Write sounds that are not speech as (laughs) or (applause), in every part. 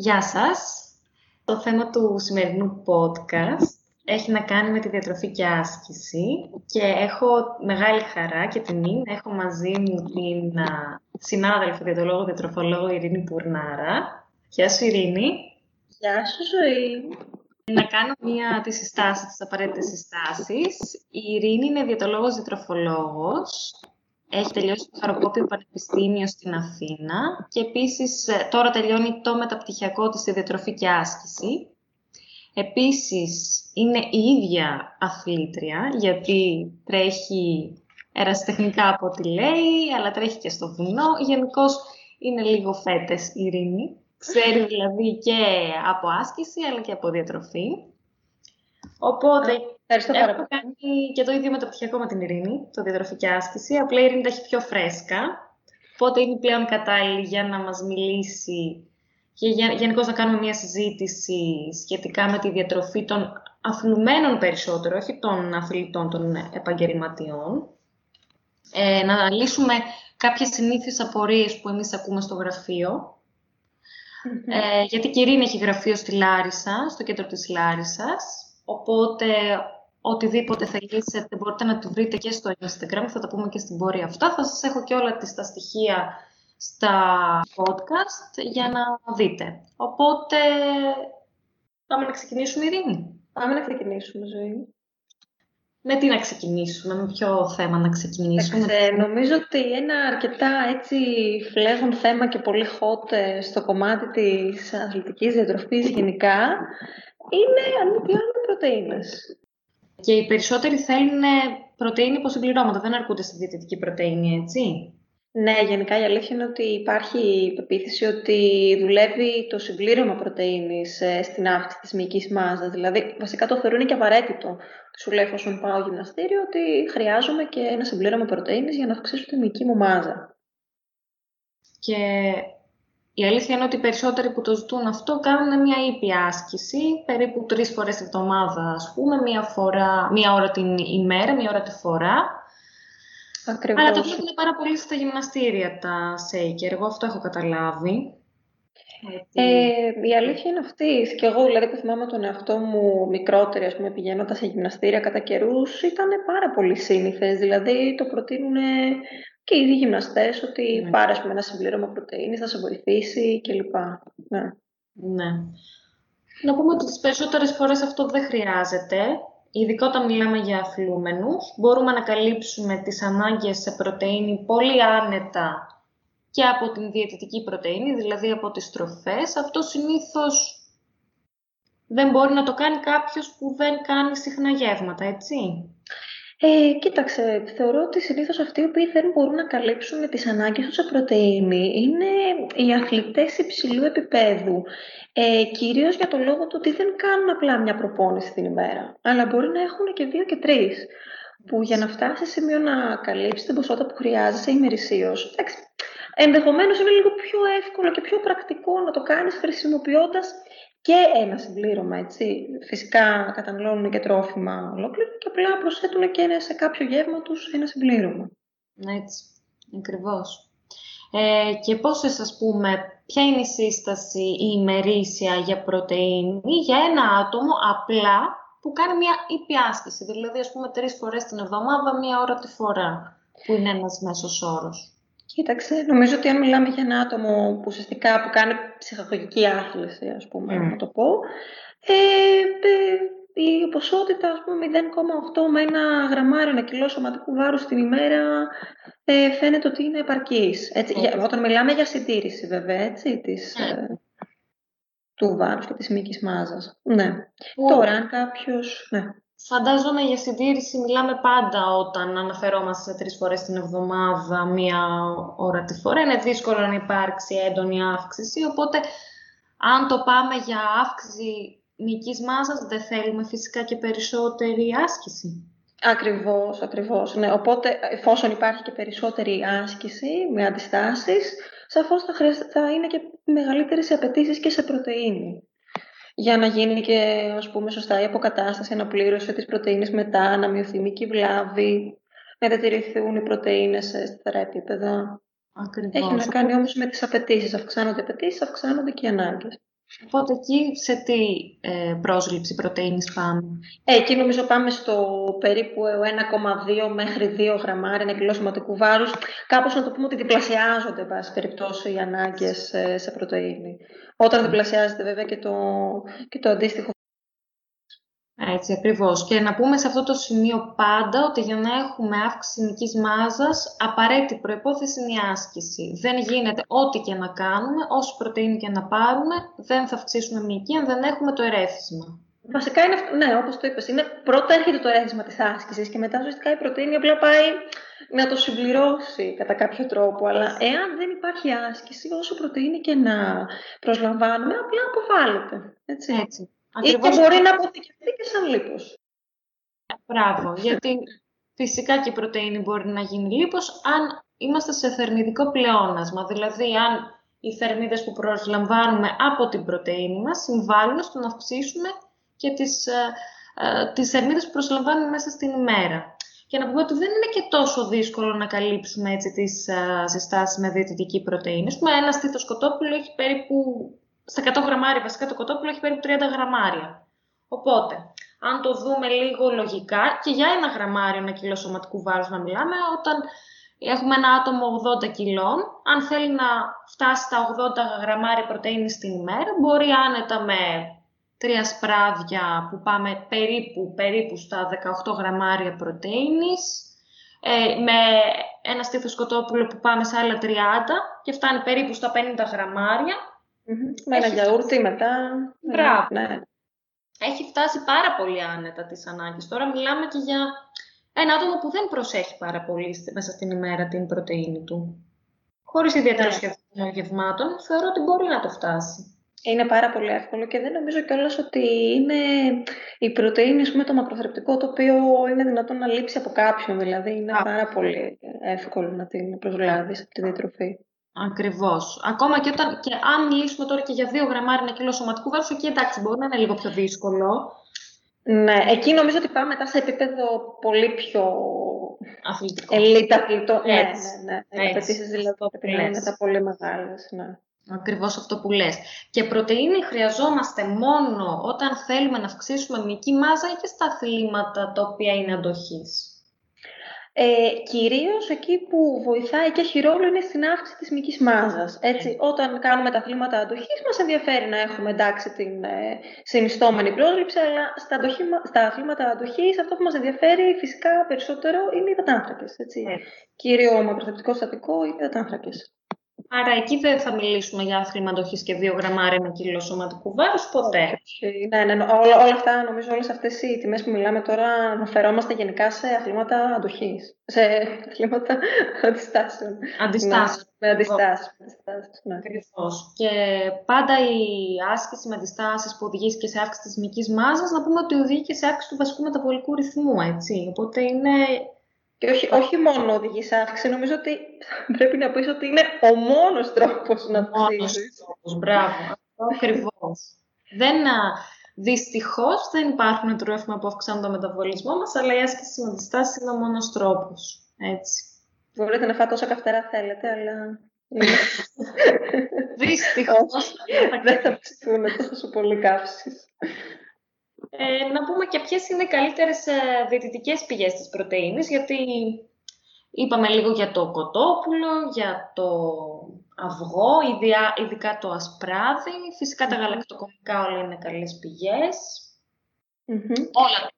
Γεια σας! Το θέμα του σημερινού podcast έχει να κάνει με τη διατροφή και άσκηση και έχω μεγάλη χαρά και τιμή να έχω μαζί μου την συνάδελφο διατολόγο διατροφολόγο Ειρήνη Πουρνάρα. Γεια σου Ειρήνη! Γεια σου Ζωή! Να κάνω μία τις συστάσεις, τις απαραίτητες συστάσεις. Η Ειρήνη είναι διατολόγος διατροφολόγος έχει τελειώσει το Χαροκόπιο Πανεπιστήμιο στην Αθήνα και επίσης ε, τώρα τελειώνει το μεταπτυχιακό της στη διατροφή και άσκηση. Επίσης είναι η ίδια αθλήτρια γιατί τρέχει ερασιτεχνικά από ό,τι λέει, αλλά τρέχει και στο βουνό. Γενικώς είναι λίγο φέτες η Ειρήνη. Ξέρει δηλαδή και από άσκηση αλλά και από διατροφή. Οπότε Ευχαριστώ πάρα πολύ. κάνει και το ίδιο μεταπτυχιακό με την Ειρήνη, το διατροφική άσκηση. Απλά η Ειρήνη τα έχει πιο φρέσκα. Οπότε είναι πλέον κατάλληλη για να μας μιλήσει και γενικώς να κάνουμε μια συζήτηση σχετικά με τη διατροφή των αθλουμένων περισσότερο, όχι των αθλητών, των επαγγελματιών. Ε, να λύσουμε κάποιες συνήθειες απορίες που εμείς ακούμε στο γραφείο. Ε, γιατί και η Ειρήνη έχει γραφείο στη Λάρισα, στο κέντρο της Λάρισας. Οπότε οτιδήποτε θελήσετε μπορείτε να το βρείτε και στο Instagram, θα τα πούμε και στην πορεία αυτά. Θα σας έχω και όλα τις τα στοιχεία στα podcast για να δείτε. Οπότε πάμε να ξεκινήσουμε Ειρήνη. Πάμε να ξεκινήσουμε ζωή. Με τι να ξεκινήσουμε, με ποιο θέμα να ξεκινήσουμε. Ε, νομίζω ότι ένα αρκετά έτσι φλέγον θέμα και πολύ hot ε, στο κομμάτι της αθλητικής διατροφής γενικά είναι αν μη πρωτεΐνες. Και οι περισσότεροι θέλουν πρωτεΐνη υποσυμπληρώματα, δεν αρκούνται στη διαιτητική πρωτεΐνη, έτσι. Ναι, γενικά η αλήθεια είναι ότι υπάρχει η πεποίθηση ότι δουλεύει το συμπλήρωμα πρωτεΐνης ε, στην αύξηση της μυϊκής μάζας. Δηλαδή, βασικά το θεωρούν και απαραίτητο. Σου λέει, εφόσον πάω γυμναστήριο, ότι χρειάζομαι και ένα συμπλήρωμα πρωτεΐνης για να αυξήσω τη μυϊκή μου μάζα. Και η αλήθεια είναι ότι οι περισσότεροι που το ζητούν αυτό κάνουν μια ήπια άσκηση, περίπου τρεις φορές την εβδομάδα, ας πούμε, μία, φορά, μία ώρα την ημέρα, μία ώρα τη φορά. Ακριβώς. Αλλά το βλέπουν πάρα πολύ στα γυμναστήρια τα σέικερ. Εγώ αυτό έχω καταλάβει. Ε, η αλήθεια είναι αυτή. Και εγώ, δηλαδή, που θυμάμαι τον εαυτό μου μικρότερη, ας πούμε, πηγαίνοντας σε γυμναστήρια κατά καιρούς, ήταν πάρα πολύ σύνηθες. Δηλαδή, το προτείνουν και οι ίδιοι γυμναστές ότι ναι. πάρε πούμε, ένα συμπλήρωμα πρωτενη, θα σε βοηθήσει κλπ. Ναι. ναι. Να πούμε ότι τις περισσότερες φορές αυτό δεν χρειάζεται. Ειδικά όταν μιλάμε για αθλούμενους, μπορούμε να καλύψουμε τις ανάγκες σε πρωτεΐνη πολύ άνετα και από την διαιτητική πρωτεΐνη, δηλαδή από τις τροφές. Αυτό συνήθως δεν μπορεί να το κάνει κάποιος που δεν κάνει συχνά γεύματα, έτσι. Ε, κοίταξε, θεωρώ ότι συνήθως αυτοί οι οποίοι δεν μπορούν να καλύψουν τις ανάγκες τους σε πρωτενη είναι οι αθλητές υψηλού επίπεδου. Ε, Κυρίως για το λόγο του ότι δεν κάνουν απλά μια προπόνηση την ημέρα, αλλά μπορεί να έχουν και δύο και τρεις. Που για να φτάσει σε σημείο να καλύψει την ποσότητα που χρειάζεσαι ημερησίως, ενδεχομένως είναι λίγο πιο εύκολο και πιο πρακτικό να το κάνεις χρησιμοποιώντας και ένα συμπλήρωμα, έτσι. Φυσικά καταναλώνουν και τρόφιμα ολόκληρο και απλά προσθέτουν και σε κάποιο γεύμα τους ένα συμπλήρωμα. Έτσι, ακριβώς. Ε, και πόσες, ας πούμε, ποια είναι η σύσταση η ημερήσια για πρωτεΐνη; Για ένα άτομο απλά που κάνει μια ήπια άσκηση. Δηλαδή, ας πούμε, τρεις φορές την εβδομάδα, μία ώρα τη φορά, που είναι ένας μέσος όρος. Κοίταξε, νομίζω ότι αν μιλάμε για ένα άτομο που ουσιαστικά που κάνει ψυχαγωγική άθληση, ας πούμε, mm. να το πω, ε, ε, η ποσότητα, ας πούμε, 0,8 με ένα γραμμάριο, ένα κιλό σωματικού βάρους την ημέρα, ε, φαίνεται ότι είναι επαρκής. Έτσι, για, όταν μιλάμε για συντήρηση, βέβαια, έτσι, της, ναι. ε, του βάρους και της μήκης μάζας. Ναι. Τώρα, αν κάποιος... Ναι. Φαντάζομαι για συντήρηση μιλάμε πάντα όταν αναφερόμαστε σε τρεις φορές την εβδομάδα, μία ώρα τη φορά. Είναι δύσκολο να υπάρξει έντονη αύξηση, οπότε αν το πάμε για αύξηση μυϊκής μάζας, δεν θέλουμε φυσικά και περισσότερη άσκηση. Ακριβώς, ακριβώς. Ναι, οπότε εφόσον υπάρχει και περισσότερη άσκηση με αντιστάσεις, σαφώς θα, θα είναι και μεγαλύτερες απαιτήσεις και σε πρωτεΐνη για να γίνει και ας πούμε, σωστά η αποκατάσταση, αναπλήρωση της πρωτεΐνης μετά, να μειωθεί η μυϊκή βλάβη, να διατηρηθούν οι πρωτεΐνες σε σταθερά επίπεδα. Ακριβώς. Έχει να κάνει όμως με τις απαιτήσεις. Αυξάνονται οι απαιτήσεις, αυξάνονται και οι ανάγκες. Οπότε εκεί σε τι ε, πρόσληψη πρωτεΐνης πάμε; Ε, εκεί νομίζω πάμε στο περίπου 1,2 μέχρι 2 γραμμάρια ένα κιλό σωματικού βάρους. Κάπως να το πούμε ότι διπλασιάζονται, πάση περιπτώσει, οι ανάγκες ε, σε πρωτεΐνη. Όταν διπλασιάζεται βέβαια και το, και το αντίστοιχο έτσι, ακριβώς. Και να πούμε σε αυτό το σημείο πάντα ότι για να έχουμε αύξηση νικής μάζας, απαραίτητη προϋπόθεση είναι η άσκηση. Δεν γίνεται ό,τι και να κάνουμε, όσο πρωτεΐνη και να πάρουμε, δεν θα αυξήσουμε μυϊκή αν δεν έχουμε το ερέθισμα. Βασικά είναι αυτό, ναι, όπως το είπες, είναι πρώτα έρχεται το ερέθισμα της άσκησης και μετά ουσιαστικά η πρωτεΐνη απλά πάει να το συμπληρώσει κατά κάποιο τρόπο. Αλλά εάν δεν υπάρχει άσκηση, όσο πρωτεΐνη και να προσλαμβάνουμε, απλά αποβάλλεται. Έτσι. έτσι. Ή και μπορεί να αποθηκευτεί και σαν λίπος. Μπράβο, (laughs) γιατί φυσικά και η πρωτεΐνη μπορεί να γίνει λίπος αν είμαστε σε θερμιδικό πλεόνασμα. Δηλαδή, αν οι θερμίδες που προσλαμβάνουμε από την πρωτεΐνη μας συμβάλλουν στο να αυξήσουμε και τις, ε, ε, τις θερμίδες που προσλαμβάνουμε μέσα στην ημέρα. Και να πούμε ότι δεν είναι και τόσο δύσκολο να καλύψουμε έτσι τις ε, συστάσεις με διαιτητική πρωτεΐνη. Πούμε, ένα στήθος κοτόπουλο έχει περίπου στα 100 γραμμάρια βασικά το κοτόπουλο έχει περίπου 30 γραμμάρια. Οπότε, αν το δούμε λίγο λογικά, και για ένα γραμμάριο, ένα κιλό σωματικού βάρους να μιλάμε, όταν έχουμε ένα άτομο 80 κιλών, αν θέλει να φτάσει στα 80 γραμμάρια πρωτεΐνης την ημέρα, μπορεί άνετα με τρία σπράδια που πάμε περίπου, περίπου στα 18 γραμμάρια πρωτεΐνης, ε, με ένα στήθος κοτόπουλο που πάμε σε άλλα 30 και φτάνει περίπου στα 50 γραμμάρια, με ένα γιαούρτι μετά. Μπράβο. Ναι. Έχει φτάσει πάρα πολύ άνετα τις ανάγκες. Τώρα μιλάμε και για ένα άτομο που δεν προσέχει πάρα πολύ μέσα στην ημέρα την πρωτεΐνη του. Χωρίς ιδιαίτερο ναι. γευμάτων, θεωρώ ότι μπορεί να το φτάσει. Είναι πάρα πολύ εύκολο και δεν νομίζω κιόλας ότι είναι η πρωτεΐνη, πούμε, το μακροθρεπτικό, το οποίο είναι δυνατόν να λείψει από κάποιον. Δηλαδή, είναι πάρα πολύ εύκολο να την προσλάβεις από τη διατροφή. Ακριβώς. Ακόμα και, όταν, και αν μιλήσουμε τώρα και για 2 γραμμάρια ένα κιλό σωματικού βάρου, εκεί εντάξει, μπορεί να είναι λίγο πιο δύσκολο. Ναι, εκεί νομίζω ότι πάμε μετά σε επίπεδο πολύ πιο αθλητικό. Ελίτ αθλητό. Ναι, ναι, ναι. Οι απαιτήσεις δηλαδή πρέπει να είναι τα πολύ μεγάλες. Ναι. Ακριβώς αυτό που λες. Και πρωτεΐνη χρειαζόμαστε μόνο όταν θέλουμε να αυξήσουμε μυϊκή μάζα ή και στα αθλήματα τα οποία είναι αντοχής. Ε, κυρίως εκεί που βοηθάει και έχει ρόλο είναι στην αύξηση της μυκής μάζας. Έτσι, όταν κάνουμε τα αθλήματα αντοχής μας ενδιαφέρει να έχουμε εντάξει την ε, συνιστόμενη πρόσληψη, αλλά στα, αντοχή, στα αθλήματα αντοχής αυτό που μας ενδιαφέρει φυσικά περισσότερο είναι οι υδατάνθρακες. Έτσι. Ε. Κύριο μακροθεπτικό στατικό είναι οι υδατάνθρακες. Άρα εκεί δεν θα μιλήσουμε για άθλημα αντοχής και δύο γραμμάρια ένα κιλό σωματικού βάρους ποτέ. Ναι, ναι, όλα, όλα αυτά, νομίζω όλες αυτές οι τιμές που μιλάμε τώρα αναφερόμαστε γενικά σε αθλήματα αντοχής. Σε αθλήματα (laughs) αντιστάσεων. Αντιστάσεων. Ναι, με αντιστάσει. Ναι. Ακριβώς. Και πάντα η άσκηση με αντιστάσεις που οδηγείς και σε αύξηση της μυκής μάζας, να πούμε ότι οδηγεί και σε αύξηση του βασικού μεταβολικού ρυθμού. Έτσι. Οπότε είναι και όχι, όχι μόνο οδηγείς σε αύξηση, νομίζω ότι πρέπει να πεις ότι είναι ο μόνος τρόπος να αυξήσεις. Μπράβο, ακριβώς. Δεν, Δυστυχώς δεν υπάρχουν τρόφιμα που αυξάνουν το μεταβολισμό μας, αλλά η άσκηση με αντιστάσει είναι ο μόνος τρόπος. Έτσι. Μπορείτε να φάτε όσα καυτερά θέλετε, αλλά. (laughs) Δυστυχώς. δεν θα ψηθούν τόσο πολύ καύσει. Ε, να πούμε και ποιες είναι οι καλύτερες ε, διαιτητικές πηγές της πρωτεΐνης, γιατί είπαμε λίγο για το κοτόπουλο, για το αυγό, ειδικά το ασπράδι. Φυσικά τα γαλακτοκομικά όλα είναι καλές Όλα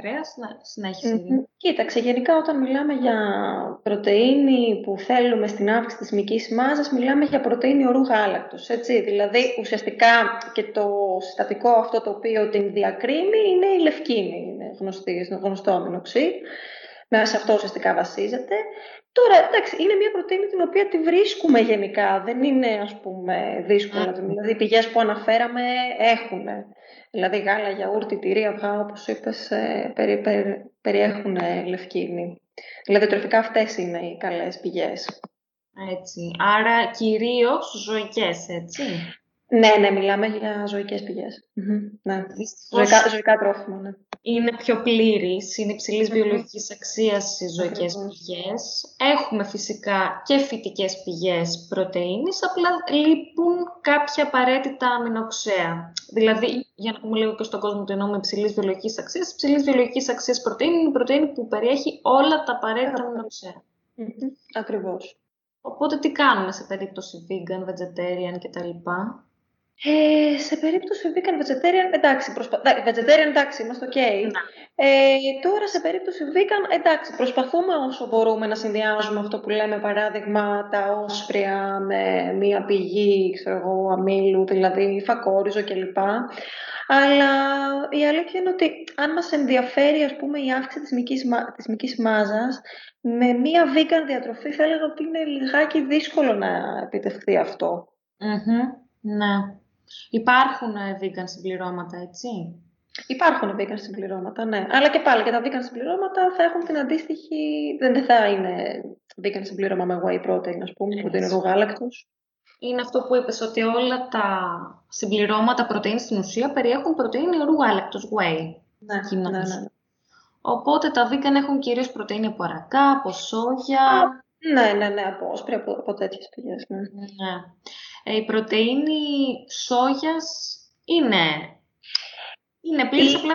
κρέας, να Κοίταξε, γενικά όταν μιλάμε για πρωτεΐνη που θέλουμε στην αύξηση της μυκής μάζας, μιλάμε για πρωτεΐνη ορού γάλακτος, έτσι. Δηλαδή, ουσιαστικά και το συστατικό αυτό το οποίο την διακρίνει είναι η λευκίνη, είναι γνωστή, γνωστό αμινοξύ. Μέσα σε αυτό ουσιαστικά βασίζεται. Τώρα, εντάξει, είναι μια πρωτεΐνη την οποία τη βρίσκουμε γενικά. Δεν είναι, ας πούμε, δύσκολο. Δηλαδή, οι πηγές που αναφέραμε έχουν. Δηλαδή, γάλα, γιαούρτι, τυρί, αυγά, όπως είπες, ε, περι, περιέχουν λευκίνη. Δηλαδή, τροφικά αυτές είναι οι καλές πηγές. Έτσι. Άρα, κυρίως ζωικές, έτσι. Ναι, ναι, μιλάμε για ζωικές Ναι. Ζωικά, ζωικά τρόφιμα, ναι. Είναι πιο πλήρης, είναι υψηλής βιολογικής αξίας οι ζωικές πηγές. Έχουμε φυσικά και φυτικές πηγές πρωτεΐνης, απλά λείπουν κάποια απαραίτητα αμινοξέα. Δηλαδή, για να πούμε λίγο και στον κόσμο το εννοούμε υψηλής βιολογικής αξίας, υψηλής βιολογικής αξίας πρωτεΐνη είναι η πρωτεΐνη που περιέχει όλα τα απαραίτητα αμινοξέα. Ακριβώς. Οπότε τι κάνουμε σε περίπτωση vegan, vegetarian κτλ. Ε, σε περίπτωση vegan, vegetarian, εντάξει, προσπα... vegetarian, εντάξει, είμαστε ok. Ναι. Ε, τώρα σε περίπτωση vegan, εντάξει, προσπαθούμε όσο μπορούμε να συνδυάζουμε αυτό που λέμε παράδειγμα τα όσπρια με μία πηγή, ξέρω εγώ, αμύλου, δηλαδή φακόριζο κλπ. Αλλά η αλήθεια είναι ότι αν μας ενδιαφέρει ας πούμε η αύξηση της μυκής, της μυκής μάζας, με μία vegan διατροφή θα έλεγα ότι είναι λιγάκι δύσκολο να επιτευχθεί αυτό. Ναι. Υπάρχουν ε, vegan συμπληρώματα, έτσι; Υπάρχουν vegan συμπληρώματα, ναι. Αλλά και πάλι και τα vegan συμπληρώματα θα έχουν την αντίστοιχη. Δεν θα είναι vegan συμπλήρωμα με whey protein, ας πούμε, που είναι γάλακτος. Είναι αυτό που είπες, ότι όλα τα συμπληρώματα πρωτεΐνης στην ουσία περιέχουν πρωτεΐνη ορού γάλακτος, whey. Ναι, ναι, ναι, ναι. Οπότε τα vegan έχουν κυρίως πρωτεΐνη από αρακά, από σόγια. Ναι, ναι, ναι, από όσπρια, από, από τέτοιες πηγές, ναι. ναι. Ε, η πρωτεΐνη σόγιας είναι είναι πλήρης απλά.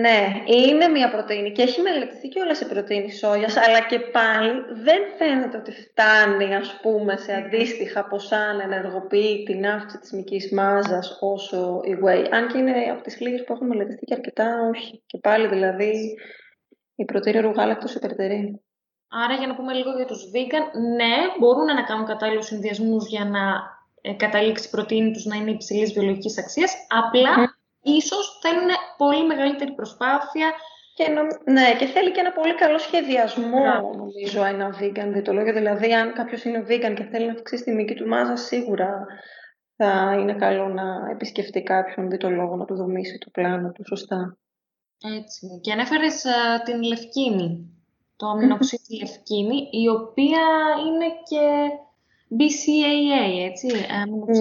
Ναι, είναι μια πρωτεΐνη και έχει μελετηθεί και όλα σε πρωτεΐνη σόγιας, αλλά και πάλι δεν φαίνεται ότι φτάνει, ας πούμε, σε αντίστοιχα ποσά να ενεργοποιεί την αύξηση της μυκής μάζας όσο η whey. Αν και είναι από τις λίγες που έχουν μελετηθεί και αρκετά, όχι. Και πάλι δηλαδή η πρωτεΐνη ρουγάλακτος υπερτερεί. Άρα για να πούμε λίγο για τους vegan, ναι, μπορούν να κάνουν κατάλληλους συνδυασμούς για να ε, καταλήξει η πρωτεΐνη τους να είναι υψηλής βιολογικής αξίας, απλά mm. ίσως θέλουν πολύ μεγαλύτερη προσπάθεια. Και ναι, και θέλει και ένα πολύ καλό σχεδιασμό, yeah. νομίζω, ένα vegan διτολόγιο. Δηλαδή, αν κάποιος είναι vegan και θέλει να αυξήσει τη μήκη του μάζα, σίγουρα θα είναι καλό να επισκεφτεί κάποιον διτολόγο, να του δομήσει το πλάνο του σωστά. Έτσι. Και ανέφερες uh, την λευκίνη, το αμινοξίδι λευκίνη, η οποία είναι και BCAA, έτσι.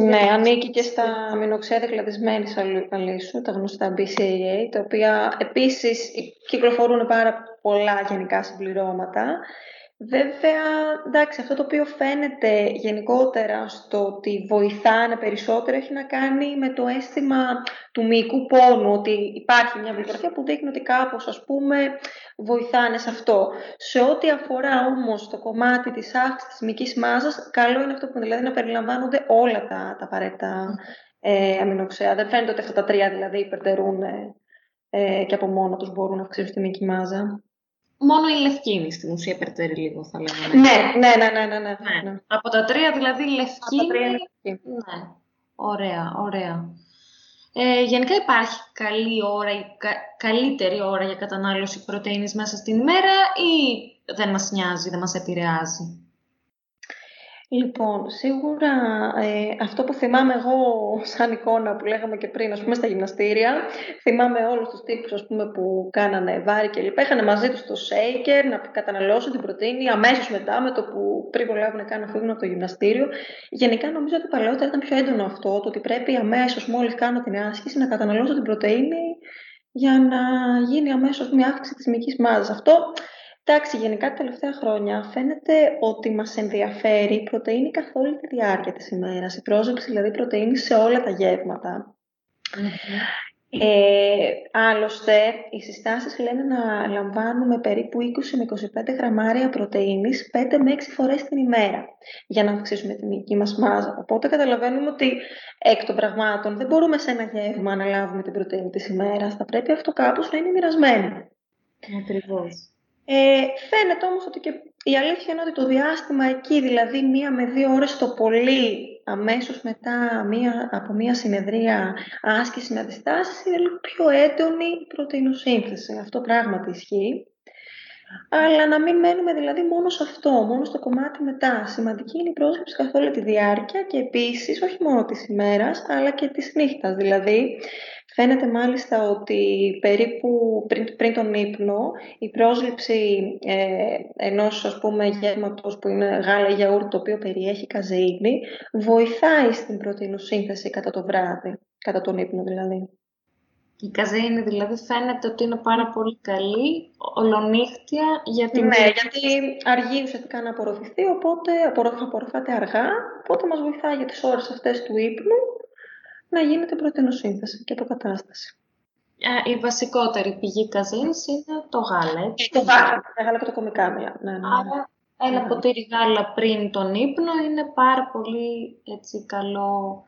Ναι, ανήκει και στα αμινοξέδια κλαδισμένης αλήσου, τα γνωστά BCAA, τα οποία επίσης κυκλοφορούν πάρα πολλά γενικά συμπληρώματα. Βέβαια, εντάξει, αυτό το οποίο φαίνεται γενικότερα στο ότι βοηθάνε περισσότερο έχει να κάνει με το αίσθημα του μυϊκού πόνου, ότι υπάρχει μια βιβλιογραφία που δείχνει ότι κάπως, ας πούμε, βοηθάνε σε αυτό. Σε ό,τι αφορά όμως το κομμάτι της αύξησης της μυϊκής μάζας, καλό είναι αυτό που δηλαδή να περιλαμβάνονται όλα τα, τα απαραίτητα ε, αμινοξέα. Δεν φαίνεται ότι αυτά τα τρία δηλαδή υπερτερούν ε, και από μόνο τους μπορούν να αυξήσουν τη μυϊκή μάζα. Μόνο η λευκίνη στην ουσία υπερτερεί λίγο, θα λέγαμε. Ναι, ναι, ναι, ναι, ναι, ναι. ναι. Από τα τρία δηλαδή η λευκίνη. Από τα τρία λευκίνη. Ναι. Ωραία, ωραία. Ε, γενικά υπάρχει καλή ώρα ή κα, καλύτερη ώρα για κατανάλωση πρωτεΐνης μέσα στην ημέρα ή δεν μας νοιάζει, δεν μας επηρεάζει; Λοιπόν, σίγουρα ε, αυτό που θυμάμαι εγώ σαν εικόνα που λέγαμε και πριν, ας πούμε, στα γυμναστήρια, θυμάμαι όλους τους τύπους ας πούμε, που κάνανε βάρη και λοιπά, είχαν μαζί τους το shaker να καταναλώσουν την πρωτεΐνη αμέσως μετά, με το που πριν προλάβουν να κάνουν φύγουν από το γυμναστήριο. Γενικά νομίζω ότι παλαιότερα ήταν πιο έντονο αυτό, το ότι πρέπει αμέσως μόλις κάνω την άσκηση να καταναλώσω την πρωτεΐνη για να γίνει αμέσως μια αύξηση της μυκής μάζας. Αυτό Εντάξει, γενικά τα τελευταία χρόνια φαίνεται ότι μας ενδιαφέρει η πρωτεΐνη καθ' όλη τη διάρκεια της ημέρας. Η πρόσληψη δηλαδή πρωτεΐνης σε όλα τα γεύματα. Ε, άλλωστε, οι συστάσεις λένε να λαμβάνουμε περίπου 20 με 25 γραμμάρια πρωτεΐνης 5 με 6 φορές την ημέρα για να αυξήσουμε την υγική μας μάζα. Οπότε καταλαβαίνουμε ότι εκ των πραγμάτων δεν μπορούμε σε ένα γεύμα να λάβουμε την πρωτεΐνη της ημέρας. Θα πρέπει αυτό κάπως να είναι μοιρασμένο. Ακριβώς. Ε, φαίνεται όμως ότι και η αλήθεια είναι ότι το διάστημα εκεί, δηλαδή μία με δύο ώρες το πολύ, αμέσως μετά μία, από μία συνεδρία άσκηση με αντιστάσεις, είναι λίγο πιο έντονη η πρωτεϊνοσύνθεση. Αυτό πράγματι ισχύει. Αλλά να μην μένουμε δηλαδή μόνο σε αυτό, μόνο στο κομμάτι μετά. Σημαντική είναι η πρόσληψη καθ' όλη τη διάρκεια και επίσης όχι μόνο της ημέρας, αλλά και της νύχτας. Δηλαδή, Φαίνεται μάλιστα ότι περίπου πριν, πριν τον ύπνο η πρόσληψη ε, ενός ας πούμε γεύματος που είναι γάλα ή γιαούρ το οποίο περιέχει καζεΐνη βοηθάει στην πρωτεϊνοσύνθεση κατά το βράδυ, κατά τον ύπνο δηλαδή. Η καζεΐνη δηλαδή φαίνεται ότι είναι πάρα πολύ καλή, ολονύχτια για την... Ναι, γιατί αργεί ουσιαστικά να απορροφηθεί, οπότε απορροφάται αργά, οπότε μας βοηθάει για τις ώρες αυτές του ύπνου να γίνεται πρωτενοσύνθεση και αποκατάσταση. Η βασικότερη πηγή καζίνης είναι το γάλα, έτσι. Το γάλα, το γάλα και το κομικά Ναι, ναι, ναι. Άρα ένα ποτήρι γάλα πριν τον ύπνο είναι πάρα πολύ έτσι, καλό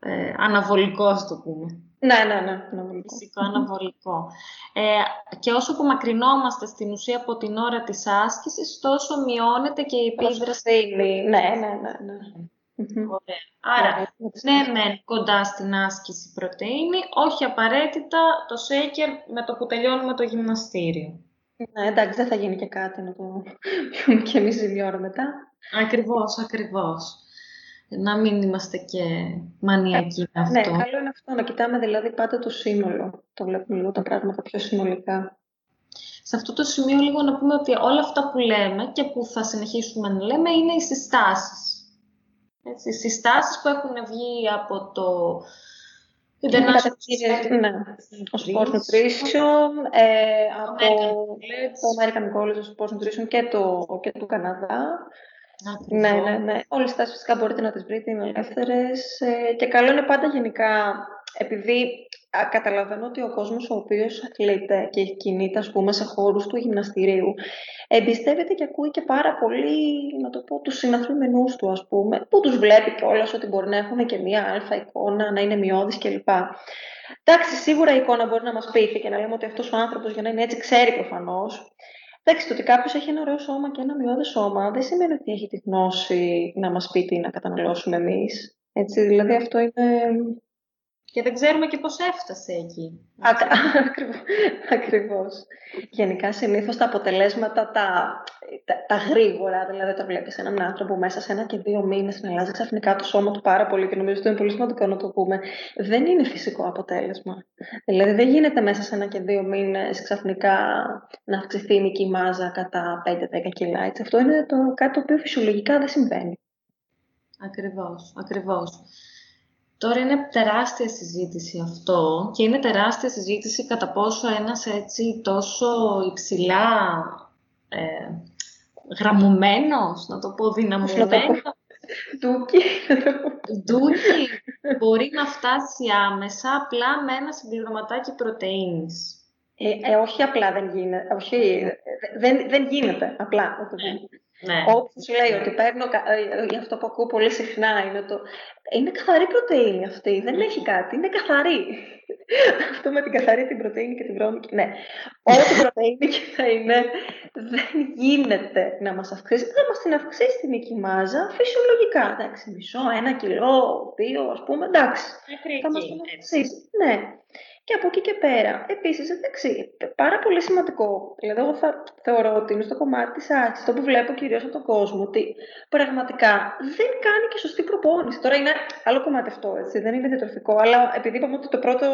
ε, αναβολικό, το πούμε. Ναι, ναι, ναι, αναβολικό. Φυσικό αναβολικό. Ε, και όσο απομακρυνόμαστε στην ουσία από την ώρα της άσκησης, τόσο μειώνεται και η επίδραση. Ναι, ναι, ναι. ναι. Ωραία. Άρα, ναι, μεν κοντά στην άσκηση πρωτεΐνη, όχι απαραίτητα το σέικερ με το που τελειώνουμε το γυμναστήριο. Ναι, εντάξει, δεν θα γίνει και κάτι να το πιούμε και εμείς μια ώρα μετά. Ακριβώς, ακριβώς. Να μην είμαστε και μανιακοί με ναι, αυτό. Ναι, καλό είναι αυτό, να κοιτάμε δηλαδή πάντα το σύνολο. Το βλέπουμε λίγο τα πράγματα πιο συνολικά. Σε αυτό το σημείο λίγο να πούμε ότι όλα αυτά που λέμε και που θα συνεχίσουμε να λέμε είναι οι συστάσεις. Έτσι, συστάσεις που έχουν βγει από το International ναι, ο Sports Nutrition, ε, από το American College of Sports Nutrition και, το, και του Καναδά. Ναι, ναι, ναι. Όλες τις φυσικά μπορείτε να τις βρείτε, είναι ελεύθερες. Ε, και καλό είναι πάντα γενικά, επειδή καταλαβαίνω ότι ο κόσμος ο οποίος αθλείται και κινείται, ας πούμε, σε χώρους του γυμναστηρίου, εμπιστεύεται και ακούει και πάρα πολύ, να το πω, τους συναθλούμενούς του, ας πούμε, που τους βλέπει κιόλας ότι μπορεί να έχουν και μία αλφα εικόνα, να είναι μειώδης κλπ. Εντάξει, σίγουρα η εικόνα μπορεί να μας πείθει και να λέμε ότι αυτός ο άνθρωπος για να είναι έτσι ξέρει προφανώς. Εντάξει, το ότι κάποιος έχει ένα ωραίο σώμα και ένα μειώδη σώμα δεν σημαίνει ότι έχει τη γνώση να μας πει τι να καταναλώσουμε εμείς. Έτσι, δηλαδή αυτό είναι και δεν ξέρουμε και πώς έφτασε εκεί. (laughs) Ακριβώς. Γενικά, συνήθως τα αποτελέσματα, τα, τα, γρήγορα, δηλαδή όταν βλέπεις έναν άνθρωπο μέσα σε ένα και δύο μήνες να αλλάζει ξαφνικά το σώμα του πάρα πολύ και νομίζω ότι είναι πολύ σημαντικό να το πούμε, δεν είναι φυσικό αποτέλεσμα. Δηλαδή δεν γίνεται μέσα σε ένα και δύο μήνες ξαφνικά να αυξηθεί η μυκή μάζα κατά 5-10 κιλά. Έτσι. Αυτό είναι το, κάτι το οποίο φυσιολογικά δεν συμβαίνει. Ακριβώς, ακριβώς. Τώρα είναι τεράστια συζήτηση αυτό και είναι τεράστια συζήτηση κατά πόσο ένας έτσι τόσο υψηλά ε, γραμμωμένος, να το πω δυναμωμένος, Ντούκι. Ντούκι μπορεί να φτάσει άμεσα απλά με ένα συμπληρωματάκι πρωτεΐνης. Ε, ε, όχι απλά δεν γίνεται. Όχι, δεν, δεν γίνεται απλά. Ναι. Όποιος λέει ότι παίρνω, ε, αυτό που ακούω πολύ συχνά είναι το είναι καθαρή πρωτεΐνη αυτή, δεν έχει κάτι, είναι καθαρή. (laughs) αυτό με την καθαρή την πρωτεΐνη και την βρώμικη, ναι. Ό,τι πρωτεΐνη και θα είναι, δεν γίνεται να μας αυξήσει, θα μας την αυξήσει την οική μάζα φυσιολογικά, εντάξει, μισό, ένα κιλό, δύο, ας πούμε, εντάξει. Θα μας την αυξήσει, ναι. Και από εκεί και πέρα, επίσης, εντάξει, πάρα πολύ σημαντικό. Δηλαδή, εγώ θα θεωρώ ότι είναι στο κομμάτι της άσκηση, το που βλέπω κυρίως από τον κόσμο, ότι πραγματικά δεν κάνει και σωστή προπόνηση. Τώρα είναι άλλο κομμάτι αυτό, έτσι, δεν είναι διατροφικό, αλλά επειδή είπαμε ότι το πρώτο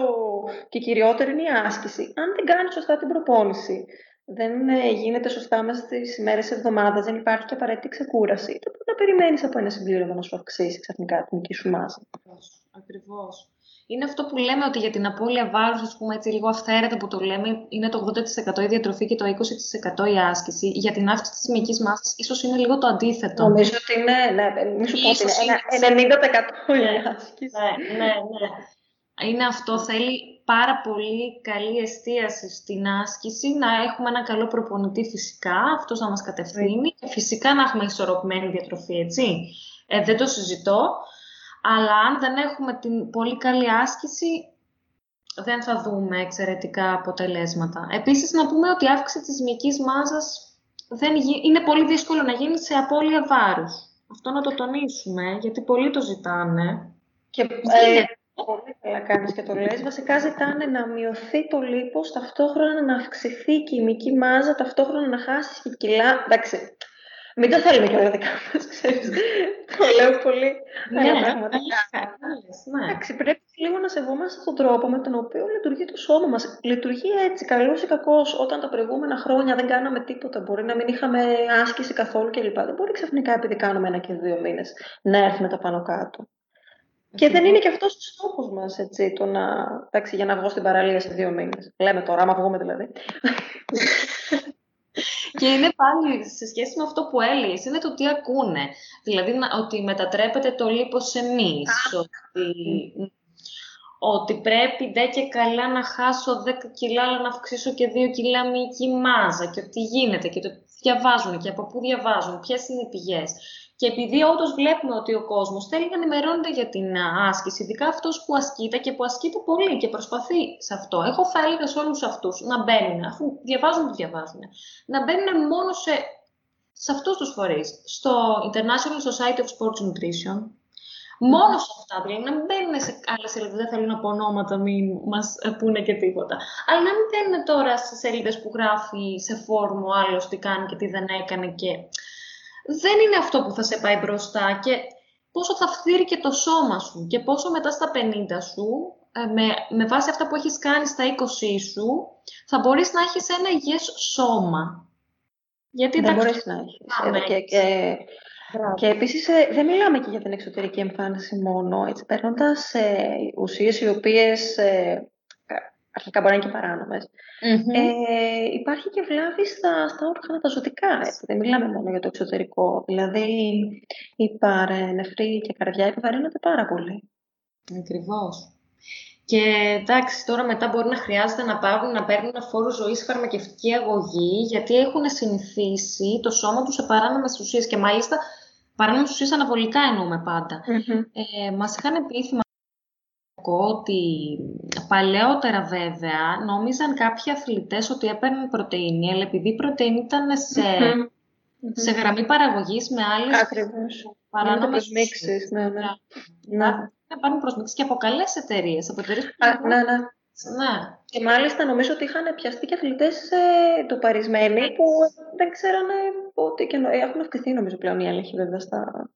και κυριότερο είναι η άσκηση, αν δεν κάνει σωστά την προπόνηση, δεν ε, γίνεται σωστά μέσα στις ημέρε εβδομάδας, δεν υπάρχει και απαραίτητη ξεκούραση, τότε να περιμένεις από ένα συμπλήρωμα να σου αυξήσει ξαφνικά την δική σου μάζα. Ακριβώς είναι αυτό που λέμε ότι για την απώλεια βάρους, ας πούμε έτσι λίγο αυθαίρετα που το λέμε, είναι το 80% η διατροφή και το 20% η άσκηση. Για την αύξηση της μυϊκής μάσας, ίσως είναι λίγο το αντίθετο. Νομίζω ότι είναι, ναι, μη σου πω ότι είναι 90% η άσκηση. Ναι, ναι, ναι. είναι αυτό, θέλει πάρα πολύ καλή εστίαση στην άσκηση, να έχουμε ένα καλό προπονητή φυσικά, αυτός να μας κατευθύνει και φυσικά να έχουμε ισορροπημένη διατροφή, έτσι. Ε, δεν το συζητώ, αλλά αν δεν έχουμε την πολύ καλή άσκηση, δεν θα δούμε εξαιρετικά αποτελέσματα. Επίσης, να πούμε ότι η αύξηση της μυϊκής μάζας δεν είναι πολύ δύσκολο να γίνει σε απώλεια βάρους. Αυτό να το τονίσουμε, γιατί πολλοί το ζητάνε. Και ε, πολύ καλά κάνεις και το λες. Βασικά ζητάνε να μειωθεί το λίπος, ταυτόχρονα να αυξηθεί και η μυϊκή μάζα, ταυτόχρονα να χάσεις και κιλά. Εντάξει, μην το θέλουμε και όλα δικά μας, ξέρεις. το λέω πολύ ναι, πραγματικά. Ναι. Εντάξει, πρέπει λίγο να σεβόμαστε τον τρόπο με τον οποίο λειτουργεί το σώμα μας. Λειτουργεί έτσι, καλός ή κακός, όταν τα προηγούμενα χρόνια δεν κάναμε τίποτα. Μπορεί να μην είχαμε άσκηση καθόλου κλπ. Δεν μπορεί ξαφνικά, επειδή κάνουμε ένα και δύο μήνες, να έρθουμε τα πάνω κάτω. Και δεν είναι και αυτός ο στόχος μας, έτσι, το να. Εντάξει, για να βγω στην παραλία σε δύο μήνες. Λέμε τώρα, άμα βγούμε δηλαδή. Και είναι πάλι σε σχέση με αυτό που έλεγες, είναι το τι ακούνε. Δηλαδή ότι μετατρέπεται το λίπος σε μυς, ότι, ότι πρέπει ντε και καλά να χάσω 10 κιλά, αλλά να αυξήσω και 2 κιλά μυϊκή μάζα και ότι γίνεται και το διαβάζουν και από πού διαβάζουν, ποιες είναι οι πηγές. Και επειδή όντως βλέπουμε ότι ο κόσμος θέλει να ενημερώνεται για την άσκηση, ειδικά αυτός που ασκείται και που ασκείται πολύ και προσπαθεί σε αυτό. Εγώ θα έλεγα σε όλους αυτούς να μπαίνουν, αφού διαβάζουν τι διαβάζουν, να μπαίνουν μόνο σε, σε αυτούς τους φορείς. Στο International Society of Sports Nutrition, Μόνο σε αυτά, δηλαδή να μην μπαίνουν σε άλλες σελίδες. Δεν θέλω να πω ονόματα, μην μας πούνε και τίποτα. Αλλά να μην μπαίνουν τώρα σε σελίδες που γράφει σε φόρμο άλλος τι κάνει και τι δεν έκανε και δεν είναι αυτό που θα σε πάει μπροστά και πόσο θα φθείρει και το σώμα σου και πόσο μετά στα 50 σου, ε, με, με βάση αυτά που έχεις κάνει στα 20 σου, θα μπορείς να έχεις ένα υγιές σώμα. Γιατί δεν μπορείς να έχεις. Και, και, και επίσης ε, δεν μιλάμε και για την εξωτερική εμφάνιση μόνο, έτσι, παίρνοντας ε, ουσίες οι οποίες ε, αρχικά μπορεί να είναι και παρανομες Ε, υπάρχει και βλάβη στα, στα όργανα τα ζωτικά. Έτσι. Δεν μιλάμε μόνο για το εξωτερικό. Δηλαδή, η παρενεφρή και η καρδιά επιβαρύνονται πάρα πολύ. Ακριβώς. Και εντάξει, τώρα μετά μπορεί να χρειάζεται να πάρουν να παίρνουν φόρου ζωής φαρμακευτική αγωγή, γιατί έχουν συνηθίσει το σώμα τους σε παράνομες ουσίες. Και μάλιστα παράνομες ουσίες αναβολικά εννοούμε πάντα. Mm-hmm. Ε, Μας είχαν πει, ότι παλαιότερα βέβαια νόμιζαν κάποιοι αθλητές ότι έπαιρναν πρωτεΐνη, αλλά επειδή η πρωτεΐνη ήταν σε, σε γραμμή παραγωγής με άλλες Ακριβώς. παράνομες προσμίξεις. Ναι, ναι. ναι. Να πάρουν προσμίξεις και από καλές εταιρείες. Από εταιρείες που... ναι, ναι. Ναι. Και μάλιστα νομίζω ότι είχαν πιαστεί και αθλητές ε, το παρισμένοι που δεν ξέρανε ότι. Και έχουν αυξηθεί νομίζω πλέον οι έλεγχοι βέβαια στα,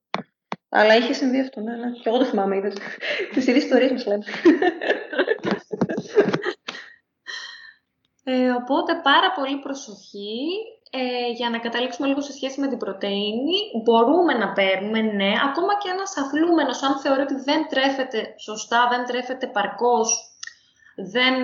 αλλά είχε συμβεί αυτό, ναι, ναι. Και εγώ το θυμάμαι, είδες. (laughs) Τις ίδιες ιστορίες μας λένε. (laughs) Ε, οπότε πάρα πολύ προσοχή ε, για να καταλήξουμε λίγο σε σχέση με την πρωτεΐνη. Μπορούμε να παίρνουμε, ναι, ακόμα και ένας αθλούμενος, αν θεωρεί ότι δεν τρέφεται σωστά, δεν τρέφεται παρκώς, δεν,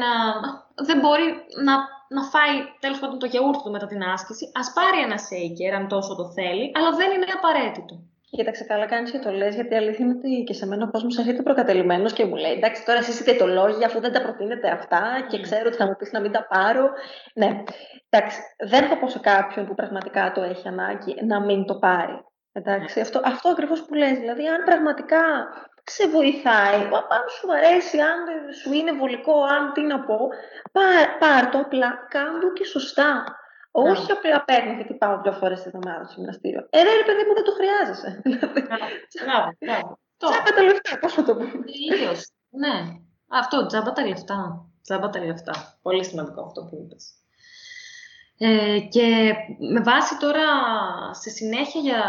δεν μπορεί να, να φάει τέλος πάντων το γιαούρτι του μετά την άσκηση, ας πάρει ένα σέικερ αν τόσο το θέλει, αλλά δεν είναι απαραίτητο. Κοίταξε, καλά κάνεις και το λες, γιατί η αλήθεια είναι ότι και σε μένα ο κόσμος έρχεται προκατελημένος και μου λέει: Εντάξει, τώρα εσεί είστε το λόγο, αφού δεν τα προτείνετε αυτά και ναι. ξέρω ότι θα μου πεις να μην τα πάρω. Ναι, εντάξει, δεν θα πω σε κάποιον που πραγματικά το έχει ανάγκη να μην το πάρει. Εντάξει, αυτό, αυτό ακριβώς που λες. Δηλαδή, αν πραγματικά σε βοηθάει, αν σου αρέσει, αν σου είναι βολικό, αν τι να πω, πάρ, πάρ το απλά, κάντο και σωστά. Όχι απλά παίρνω γιατί πάω δύο φορές τη εβδομάδα στο γυμναστήριο. Ε, ρε, παιδί μου, δεν το χρειάζεσαι. Μπράβο, μπράβο. Τζάμπα τα λεφτά, πώς θα το πούμε. Τελείως. Ναι. Αυτό, τζάμπα τα λεφτά. Τζάμπα τα λεφτά. Πολύ σημαντικό αυτό που είπες. Ε, και με βάση τώρα σε συνέχεια για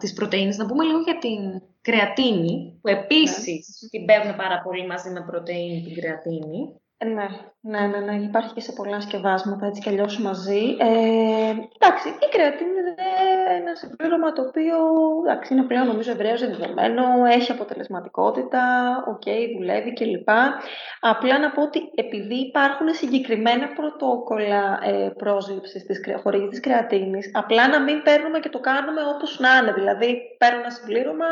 τις πρωτεΐνες, να πούμε λίγο για την κρεατίνη, που επίσης ναι. την παίρνουν πάρα πολύ μαζί με πρωτεΐνη την κρεατίνη. Ναι, ναι, ναι, ναι, υπάρχει και σε πολλά σκευάσματα, έτσι κι αλλιώς μαζί. Ε, εντάξει, η κρεατίνη είναι ένας συμπλήρωμα το οποίο εντάξει, είναι πλέον νομίζω ευρέως δεδομένο, έχει αποτελεσματικότητα, OK, okay, δουλεύει κλπ. Απλά να πω ότι επειδή υπάρχουν συγκεκριμένα πρωτόκολλα ε, πρόσληψης της χορηγής κρεατίνης, απλά να μην παίρνουμε και το κάνουμε όπως να είναι. Δηλαδή, παίρνω ένα συμπλήρωμα,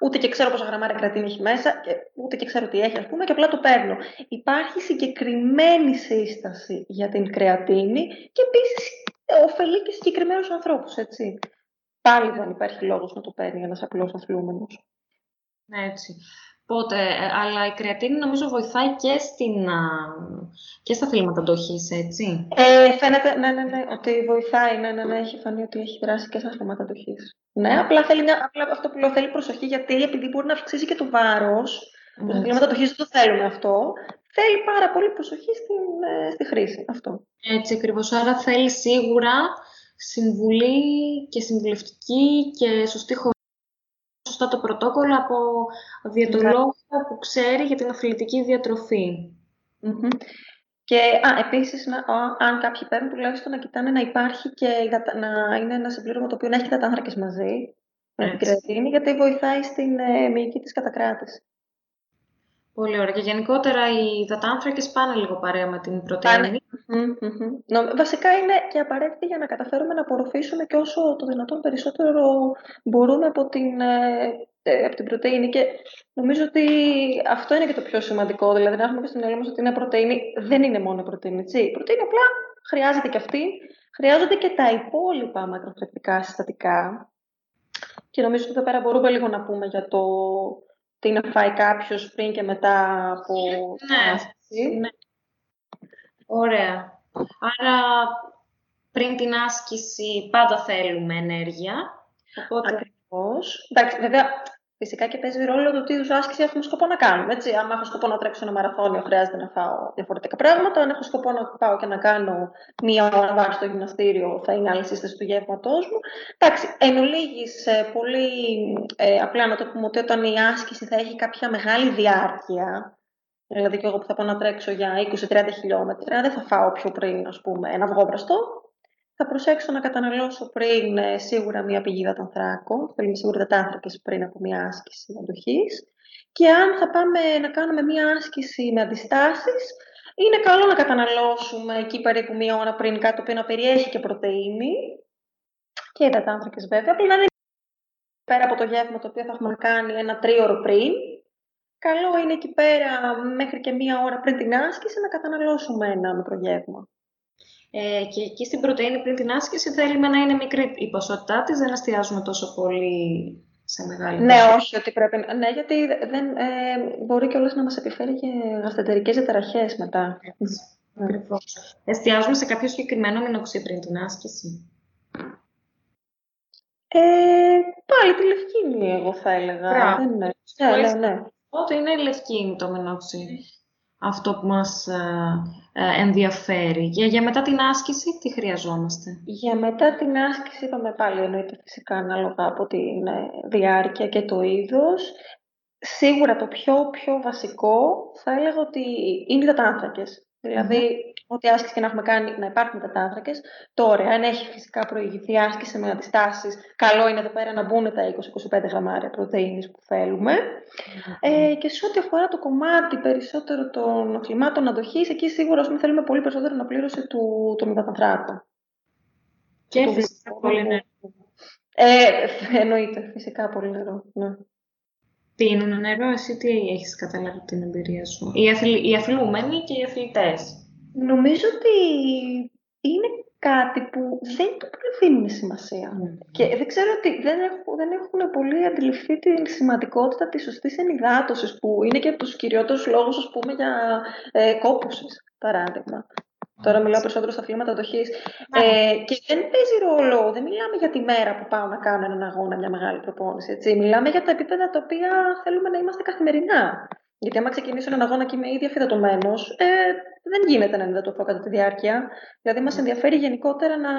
ούτε και ξέρω πόσα γραμμάρια κρατίνη έχει μέσα, ούτε και ξέρω τι έχει, ας πούμε, και απλά το παίρνω. Υπάρχει συγκεκριμένη σύσταση για την κρεατίνη και επίσης ωφελεί και συγκεκριμένους ανθρώπους, έτσι. Πάλι δεν υπάρχει λόγος να το παίρνει ένας απλός αθλούμενος. Ναι, έτσι. Πότε, ε, αλλά η κρεατίνη νομίζω βοηθάει και, στην, και στα θύματα αντοχής, έτσι. Ε, φαίνεται, ναι, ναι, ναι, ότι βοηθάει, ναι, ναι, ναι, έχει φανεί ότι έχει δράσει και στα θύματα αντοχής. Ναι, απλά, θέλει μια, απλά αυτό που λέω θέλει προσοχή, γιατί επειδή μπορεί να αυξήσει και το βάρος, mm. τα θύματα αντοχής δεν το θέλουμε αυτό, θέλει πάρα πολύ προσοχή στην, ε, στη χρήση αυτό. Έτσι ακριβώς. Άρα θέλει σίγουρα συμβουλή και συμβουλευτική και σωστή χωρί σωστά το πρωτόκολλο από διαιτολόγο που ξέρει για την αθλητική Και α, επίσης, να, αν κάποιοι παίρνουν τουλάχιστον να κοιτάνε να υπάρχει και να είναι ένα συμπλήρωμα το οποίο να έχει υδατάνθρακες μαζί με την κρεατίνη, γιατί βοηθάει στην ε, μυϊκή της κατακράτησης. Πολύ ωραία. Και γενικότερα οι υδατάνθρακες πάνε λίγο παρέα με την πρωτεΐνη. Βασικά είναι και απαραίτητη για να καταφέρουμε να απορροφήσουμε και όσο το δυνατόν περισσότερο μπορούμε από την, ε, ε, από την πρωτεΐνη. Και νομίζω ότι αυτό είναι και το πιο σημαντικό. Δηλαδή, να έχουμε και στην μυαλό μας ότι είναι πρωτεΐνη. Δεν είναι μόνο πρωτεΐνη. Έτσι. Η πρωτεΐνη απλά χρειάζεται και αυτή. Χρειάζονται και τα υπόλοιπα μακροθρεπτικά συστατικά. Και νομίζω ότι εδώ πέρα μπορούμε λίγο να πούμε για το τι να φάει κάποιος πριν και μετά από ναι, ναι. Ωραία. Άρα πριν την άσκηση πάντα θέλουμε ενέργεια. Οπότε... Ακριβώς. Εντάξει, βέβαια, φυσικά και παίζει ρόλο το τι είδους άσκηση έχουμε σκοπό να κάνουμε. Έτσι. Αν έχω σκοπό να τρέξω ένα μαραθώνιο, χρειάζεται να φάω διαφορετικά πράγματα. Αν έχω σκοπό να πάω και να κάνω μία ώρα βάρη στο γυμναστήριο, θα είναι άλλη σύσταση του γεύματός μου. Εντάξει, εν ολίγης, ε, πολύ ε, απλά να το πούμε ότι όταν η άσκηση θα έχει κάποια μεγάλη διάρκεια, Δηλαδή και εγώ που θα πάω να τρέξω για 20-30 χιλιόμετρα, δεν θα φάω πιο πριν, ας πούμε, ένα αυγόβραστο. Θα προσέξω να καταναλώσω πριν ε, σίγουρα μία πηγή υδατανθράκων, θέλουμε σίγουρα υδατάνθρακες πριν από μία άσκηση αντοχής. Και αν θα πάμε να κάνουμε μία άσκηση με αντιστάσεις, είναι καλό να καταναλώσουμε εκεί περίπου μία ώρα πριν κάτι που να περιέχει και πρωτεΐνη και υδατάνθρακες βέβαια, απλά να είναι πέρα από το γεύμα το οποίο θα έχουμε κάνει ένα τρίωρο πριν, καλό είναι εκεί πέρα μέχρι και μία ώρα πριν την άσκηση να καταναλώσουμε ένα μικρό γεύμα. Ε, και εκεί στην πρωτεΐνη πριν την άσκηση θέλουμε να είναι μικρή η ποσότητά της, δεν εστιάζουμε τόσο πολύ σε μεγάλη Ναι, όχι, ότι πρέπει Ναι, γιατί δεν, ε, μπορεί και όλες να μας επιφέρει και αυθεντερικές διαταραχές μετά. Ακριβώς. Εστιάζουμε σε κάποιο συγκεκριμένο μηνοξύ πριν την άσκηση. Ε, πάλι τη λευκίνη, εγώ θα έλεγα. Δεν είναι. Ναι, ναι, ναι. Οπότε είναι η λευκίνη το μηνόξι αυτό που μας ε, ε, ενδιαφέρει. Για, για μετά την άσκηση, τι χρειαζόμαστε; Για μετά την άσκηση, είπαμε πάλι, εννοείται φυσικά ανάλογα από την ε, διάρκεια και το είδος. Σίγουρα το πιο, πιο βασικό θα έλεγα ότι είναι οι δατάνθρακες. Δηλαδή, ό,τι άσκηση και να έχουμε κάνει, να υπάρχουν τετράτρακε. Τώρα, αν έχει φυσικά προηγηθεί άσκηση με αντιστάσεις, καλό είναι εδώ πέρα να μπουν τα 20-25 γραμμάρια πρωτενη που θέλουμε. Ε, και σε ό,τι αφορά το κομμάτι περισσότερο των κλιμάτων αντοχής, εκεί σίγουρα πούμε, θέλουμε πολύ περισσότερο αναπλήρωση του, των υδατανθράκων. Και φυσικά πολύ νερό. Ε, εννοείται, φυσικά πολύ νερό. Ναι. Πίνουν νερό, εσύ τι έχεις καταλάβει την εμπειρία σου; Οι, αθλη... οι αθλούμενοι και οι αθλητές. Νομίζω ότι είναι κάτι που δεν το πολύ δίνουν σημασία. Mm. Και δεν ξέρω ότι δεν έχουν, δεν έχουν πολύ αντιληφθεί τη σημαντικότητα της σωστής ενυδάτωσης, που είναι και από τους κυριότερους λόγους, ας πούμε, για ε, κόπωσης, παράδειγμα. Τώρα μιλάω περισσότερο στα αθλήματα αντοχής. Ε, και δεν παίζει ρόλο, δεν μιλάμε για τη μέρα που πάω να κάνω έναν αγώνα, μια μεγάλη προπόνηση. Έτσι. Μιλάμε για τα επίπεδα τα οποία θέλουμε να είμαστε καθημερινά. Γιατί άμα ξεκινήσω έναν αγώνα και είμαι ήδη αφιδατωμένο, ε, δεν γίνεται να υδατωθώ κατά τη διάρκεια. Δηλαδή, μας ενδιαφέρει γενικότερα να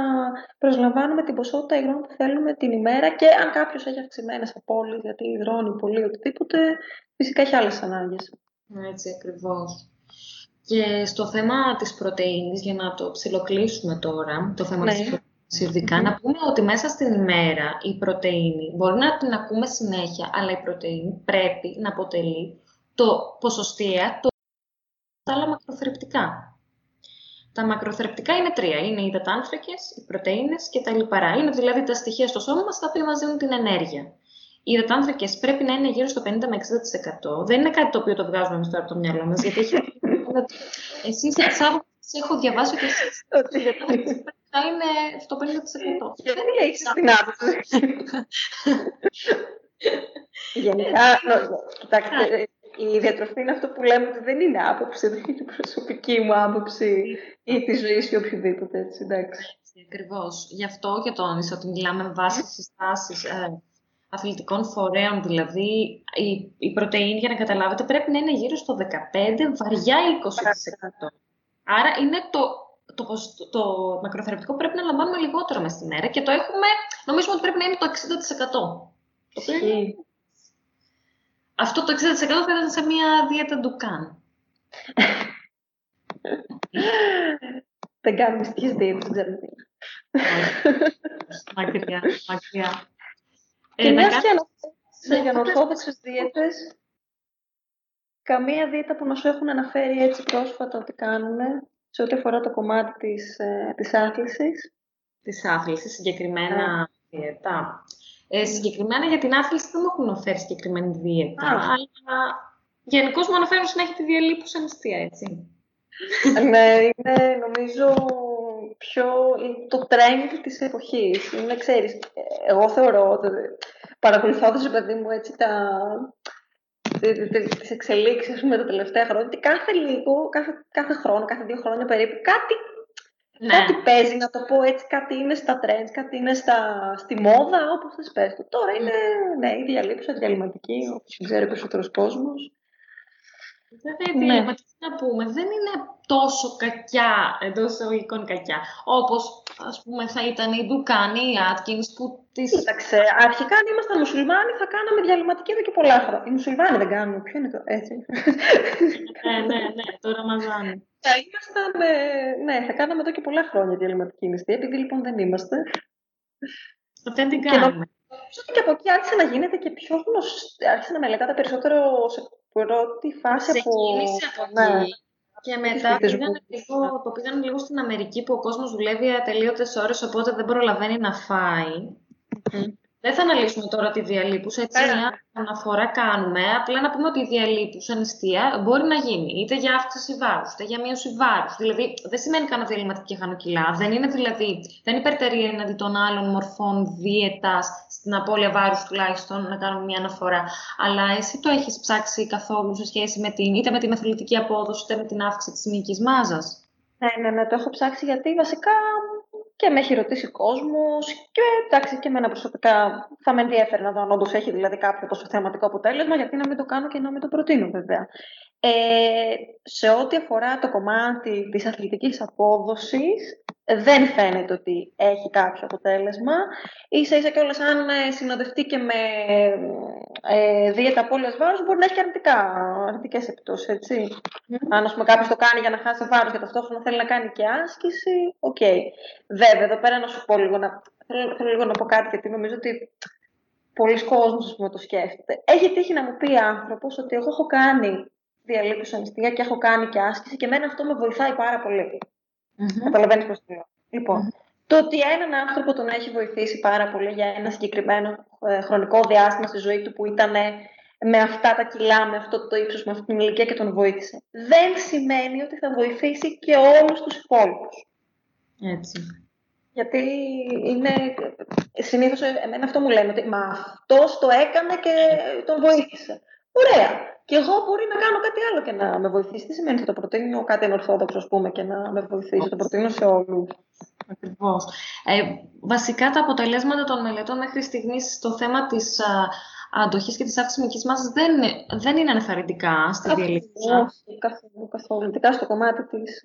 προσλαμβάνουμε την ποσότητα υγρών που θέλουμε την ημέρα και αν κάποιος έχει αυξημένες απώλειε, γιατί υδρώνει πολύ οτιδήποτε, φυσικά έχει άλλες ανάγκες. Έτσι ακριβώς. Και στο θέμα της πρωτεΐνης, για να το ψιλοκλείσουμε τώρα, το θέμα ναι. της ειδικά, να πούμε ότι μέσα στην ημέρα η πρωτεΐνη, μπορεί να την ακούμε συνέχεια, αλλά η πρωτεΐνη πρέπει να αποτελεί το ποσοστία το άλλα μακροθρεπτικά. Τα μακροθρεπτικά είναι τρία. Είναι οι υδατάνθρακες, οι πρωτεΐνες και τα λιπαρά. Είναι δηλαδή τα στοιχεία στο σώμα μας τα οποία μας δίνουν την ενέργεια. Οι υδατάνθρακες πρέπει να είναι γύρω στο 50 με 60%. Δεν είναι κάτι το οποίο το βγάζουμε εμείς τώρα από το μυαλό μας, γιατί έχει... (laughs) Εσείς έχω διαβάσει ότι εσείς θα είναι στο 50%. Γιατί έχεις την άποψη. Γενικά, κοιτάξτε, η διατροφή είναι αυτό που λέμε ότι δεν είναι άποψη, δεν είναι προσωπική μου άποψη ή τη ζωή ή οποιοδήποτε έτσι, εντάξει. Ακριβώς. Γι' αυτό και τόνισα ότι μιλάμε με βάση συστάσεις ε, αθλητικών φορέων, δηλαδή η, η πρωτεΐνη, για να καταλάβετε, πρέπει να είναι γύρω στο 15, βαριά 20%. Άρα είναι το, το, το, το μακροθεραπευτικό πρέπει να λαμβάνουμε λιγότερο μες στη μέρα και το έχουμε, νομίζουμε ότι πρέπει να είναι το 60%. Το αυτό το 60% θα ήταν σε μια δίαιτα ντουκάν. (laughs) Δεν κάνουμε μυστικές δίαιτες, δεν ξέρω τι. Μακριά, μακριά. Και μιας και σε γενορθόδοξες δίαιτες, καμία δίαιτα που να σου έχουν αναφέρει έτσι πρόσφατα ότι κάνουν σε ό,τι αφορά το κομμάτι της, ε, της άθλησης. Της άθλησης, συγκεκριμένα yeah. δίαιτα. Ε, συγκεκριμένα για την άθληση δεν μου έχουν αναφέρει συγκεκριμένη δίαιτα, αλλά γενικώς μου αναφέρουν συνέχεια τη διαλύπωση ανιστία, έτσι. ναι, είναι νομίζω πιο το trend της εποχής. Είναι, ξέρεις, εγώ θεωρώ ότι παρακολουθώντας, παιδί μου, έτσι τα, τις εξελίξεις με τα τελευταία χρόνια, ότι κάθε λίγο, κάθε, κάθε χρόνο, κάθε δύο χρόνια περίπου, κάτι ναι. Κάτι παίζει, να το πω έτσι, κάτι είναι στα trends, κάτι είναι στα, στη μόδα, όπως θες πες το. Τώρα είναι, ναι, η διαλύψη, διαλυματική, όπως ξέρει περισσότερος κόσμος. Βέβαια, η διαλυματική ναι. να πούμε, δεν είναι τόσο κακιά, εντός εισαγωγικών κακιά, όπως ας πούμε θα ήταν η Ντουκάνη, η Άτκινς που τις... Κοίταξε, αρχικά αν ήμασταν μουσουλμάνοι θα κάναμε διαλυματική εδώ και πολλά χρόνια. Οι μουσουλμάνοι δεν κάνουν, ποιο είναι το έτσι. ναι, ναι, ναι, το Ραμαζάν. Θα ήμασταν, ε, ναι, θα κάναμε εδώ και πολλά χρόνια διαλυματική νηστεία, επειδή λοιπόν δεν είμαστε. Δεν την κάνουμε. Και, και από εκεί άρχισε να γίνεται και πιο γνωστή, άρχισε να μελετάτε περισσότερο σε πρώτη φάση από... από ναι. Και μετά πήγαν λίγο, το πήγαν λίγο στην Αμερική που ο κόσμος δουλεύει ατελείωτες ώρες, οπότε δεν προλαβαίνει να φάει. Δεν θα αναλύσουμε τώρα τη διαλύπουσα, έτσι μια αναφορά κάνουμε. Απλά να πούμε ότι η διαλύπουσα νηστεία μπορεί να γίνει είτε για αύξηση βάρους, είτε για μείωση βάρους. Δηλαδή, δεν σημαίνει κανένα διαλυματική και χάνω κιλά. Δεν είναι δηλαδή, δεν υπερτερεί εναντί των άλλων μορφών δίαιτας, στην απώλεια βάρους τουλάχιστον, να κάνουμε μια αναφορά. Αλλά εσύ το έχεις ψάξει καθόλου σε σχέση με την, είτε με τη μεθολητική απόδοση, είτε με την αύξηση της μυϊκή μάζας; Ναι, ναι, ναι, το έχω ψάξει γιατί βασικά και με έχει ρωτήσει κόσμος και εντάξει και εμένα προσωπικά θα με ενδιαφέρει να δω αν όντως έχει δηλαδή κάποιο τόσο θεματικό αποτέλεσμα, γιατί να μην το κάνω και να μην το προτείνω βέβαια. Ε, σε ό,τι αφορά το κομμάτι της αθλητικής απόδοσης, δεν φαίνεται ότι έχει κάποιο αποτέλεσμα. Ίσα ίσα κιόλας αν ε, συνοδευτεί και με ε, δίαιτα απώλειας βάρους μπορεί να έχει αρνητικά, αρνητικές επιπτώσεις, έτσι. Mm. Αν πούμε, κάποιος το κάνει για να χάσει βάρος και ταυτόχρονα θέλει να κάνει και άσκηση, OK. Okay. Βέβαια, εδώ πέρα να σου πω λίγο να, θέλω, θέλω λίγο να πω κάτι, γιατί νομίζω ότι πολλοί κόσμοι το σκέφτεται. Έχει τύχει να μου πει άνθρωπος ότι εγώ έχω κάνει διαλείπουσα νηστεία και έχω κάνει και άσκηση και εμένα αυτό με βοηθάει πάρα πολύ. Mm-hmm. Καταλαβαίνεις πώς το λέω. Λοιπόν, το ότι έναν άνθρωπο τον έχει βοηθήσει πάρα πολύ για ένα συγκεκριμένο ε, χρονικό διάστημα στη ζωή του που ήταν με αυτά τα κιλά, με αυτό το ύψος, με αυτή την ηλικία και τον βοήθησε. Δεν σημαίνει ότι θα βοηθήσει και όλους τους υπόλοιπους. Έτσι. Γιατί είναι, συνήθως εμένα αυτό μου λένε, ότι μα αυτός το έκανε και τον βοήθησε. Ωραία. Και εγώ μπορεί να κάνω κάτι άλλο και να με βοηθήσει. Τι σημαίνει ότι το προτείνω κάτι ενορθόδοξο, ας πούμε, και να με βοηθήσει. Το προτείνω σε όλους. Ακριβώς. Ε, βασικά τα αποτελέσματα των μελετών μέχρι στιγμής στο θέμα της αντοχής και της αύξησης μυϊκή μάζα δεν, δεν είναι ενθαρρυντικά στη διαλύση. Όχι, καθόλου. καθόλου. Ειδικά στο κομμάτι της.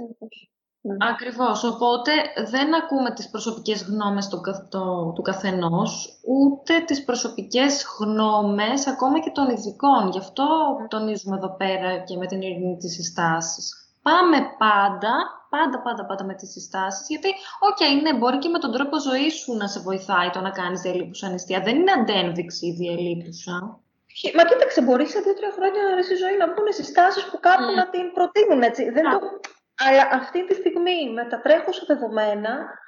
Ναι. Ακριβώς. Οπότε δεν ακούμε τις προσωπικές γνώμες του, το, του καθενός, ούτε τις προσωπικές γνώμες ακόμα και των ειδικών. Γι' αυτό τονίζουμε εδώ πέρα και με την ειρηνή της συστάσεις. Πάμε πάντα πάντα, πάντα, πάντα με τις συστάσεις, γιατί, OK, okay, ναι, μπορεί και με τον τρόπο ζωής σου να σε βοηθάει το να κάνεις διαλείπουσα νηστεία. Δεν είναι αντένδειξη η διαλείπουσα. Μα κοίταξε, μπορεί σε δύο-τρία χρόνια στη ζωή να βγουν συστάσεις που κάπου mm. να την προτείνουν έτσι. Δεν το... Αλλά αυτή τη στιγμή με τα τρέχουσα δεδομένα,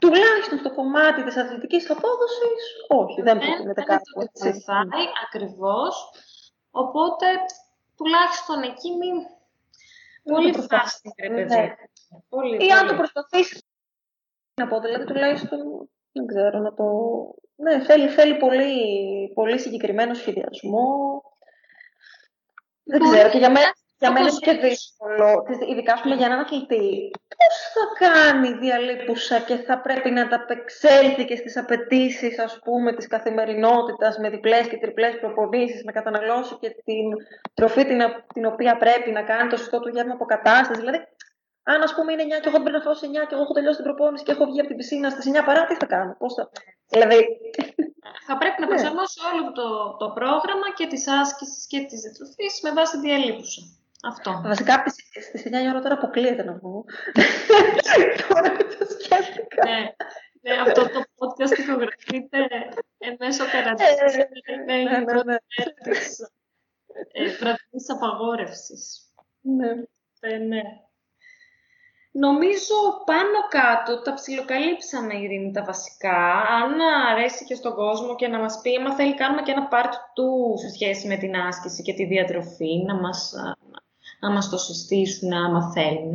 τουλάχιστον στο κομμάτι της αθλητικής απόδοσης, όχι, δεν προτείνεται κάπου. Δεν βοηθάει ακριβώς. Οπότε τουλάχιστον εκεί μην. Πολύ φάση, ρε παιδί. Ναι. Πολύ, Ή αν το προσπαθήσει να πω, δηλαδή τουλάχιστον δεν ξέρω να το ναι, θέλει, θέλει πολύ, πολύ συγκεκριμένο σχεδιασμό. Δεν ξέρω, και για μένα, για μένα είναι και δύσκολο, ειδικά πούμε, για έναν αθλητή. Πώς θα κάνει διαλύπουσα και θα πρέπει να ανταπεξέλθει και στις απαιτήσεις, ας πούμε, της καθημερινότητας με διπλές και τριπλές προπονήσεις, να καταναλώσει και την τροφή την, την οποία πρέπει να κάνει το σωστό του γεύμα αποκατάστασης. Δηλαδή, αν ας πούμε είναι 9 και εγώ πρέπει να φάω σε 9 και εγώ έχω τελειώσει την προπόνηση και έχω βγει από την πισίνα στι 9 παρά, τι θα κάνω. Πώς θα... Δηλαδή... Θα πρέπει να ναι. προσαρμόσω όλο το, το πρόγραμμα και της άσκησης και της διατροφής με βάση διαλείπουσα. Αυτό. Βασικά στι 9 η ώρα τώρα αποκλείεται να βγω. τώρα το σκέφτηκα. ναι. Ναι, αυτό το podcast ηχογραφείται μέσω καραντίνας. Είναι η ναι, πρώτη μέρα της βραδινής απαγόρευσης. Ναι. Ε, ναι. Νομίζω πάνω κάτω τα ψιλοκαλύψαμε, Ειρήνη, τα βασικά. Αν αρέσει και στον κόσμο και να μας πει, άμα θέλει κάνουμε και ένα part του σε σχέση με την άσκηση και τη διατροφή, να μας, να μας το συστήσουν άμα θέλουν.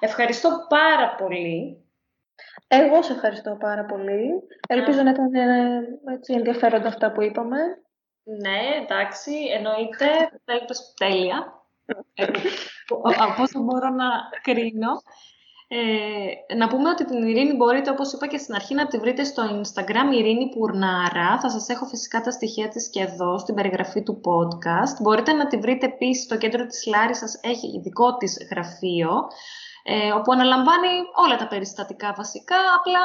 Ευχαριστώ πάρα πολύ. Εγώ σε ευχαριστώ πάρα πολύ. Ελπίζω να ήταν ε, έτσι, ενδιαφέροντα αυτά που είπαμε. Ναι, εντάξει, εννοείται. Τέλεια. (laughs) Ε, από όσο μπορώ να κρίνω. Ε, να πούμε ότι την Ειρήνη μπορείτε, όπως είπα και στην αρχή, να τη βρείτε στο Instagram Ειρήνη Πουρνάρα. Θα σας έχω φυσικά τα στοιχεία της και εδώ, στην περιγραφή του podcast. Μπορείτε να τη βρείτε επίσης στο κέντρο της Λάρισας, έχει ειδικό της γραφείο, ε, όπου αναλαμβάνει όλα τα περιστατικά βασικά, απλά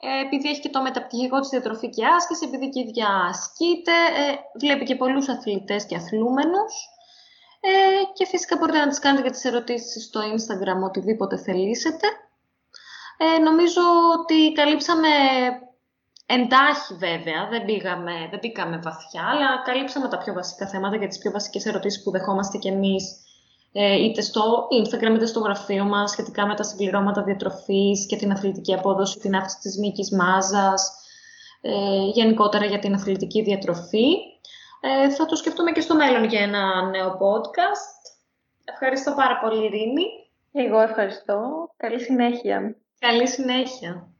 ε, επειδή έχει και το μεταπτυχιακό της διατροφή και άσκηση, επειδή και η ίδια ασκείται, ε, βλέπει και πολλούς αθλητές και αθλούμενους. Ε, και φυσικά μπορείτε να τις κάνετε και τις ερωτήσεις στο Instagram, οτιδήποτε θελήσετε. Ε, νομίζω ότι καλύψαμε εντάχει βέβαια, δεν, πήγαμε, δεν πήγαμε βαθιά, αλλά καλύψαμε τα πιο βασικά θέματα και τις πιο βασικές ερωτήσεις που δεχόμαστε κι εμείς ε, είτε στο Instagram είτε στο γραφείο μας σχετικά με τα συμπληρώματα διατροφής και την αθλητική απόδοση, την αύξηση της μήκης μάζας, ε, γενικότερα για την αθλητική διατροφή. Ε, θα το σκεφτούμε και στο μέλλον για ένα νέο podcast. Ευχαριστώ πάρα πολύ, Ειρήνη. Εγώ ευχαριστώ. Καλή συνέχεια. Καλή συνέχεια.